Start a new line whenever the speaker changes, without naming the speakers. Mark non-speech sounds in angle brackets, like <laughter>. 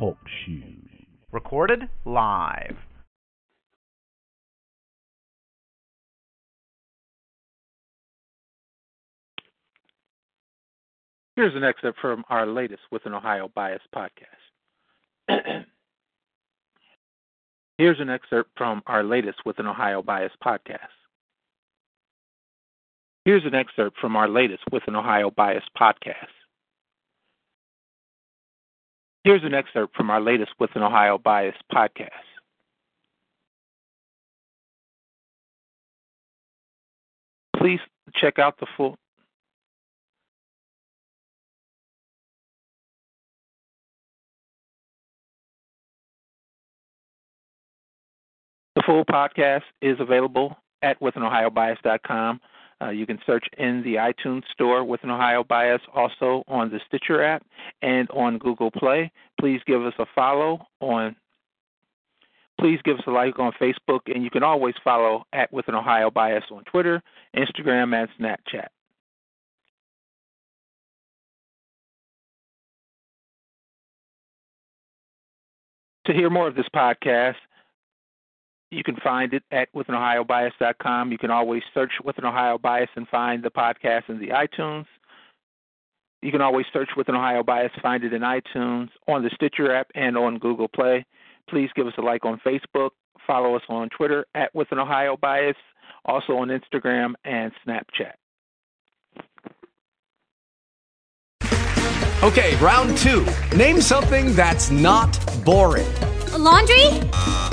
Talk shoes. Recorded live. <clears throat>
Here's an excerpt from our latest With an Ohio Bias podcast. Here's an excerpt from our latest With an Ohio Bias podcast. Here's an excerpt from our latest With an Ohio Bias podcast. Here's an excerpt from our latest With an Ohio Bias podcast. Please check out the full. The full podcast is available at withanohiobias.com. Uh, you can search in the iTunes store with an Ohio Bias, also on the Stitcher app and on Google Play. Please give us a follow on. Please give us a like on Facebook, and you can always follow at with an Ohio Bias on Twitter, Instagram, and Snapchat. To hear more of this podcast, you can find it at withanohiobias.com. You can always search with an Ohio Bias and find the podcast in the iTunes. You can always search with an Ohio Bias, find it in iTunes, on the Stitcher app, and on Google Play. Please give us a like on Facebook. Follow us on Twitter at with an Ohio Bias, also on Instagram and Snapchat.
Okay, round two. Name something that's not boring.
A laundry?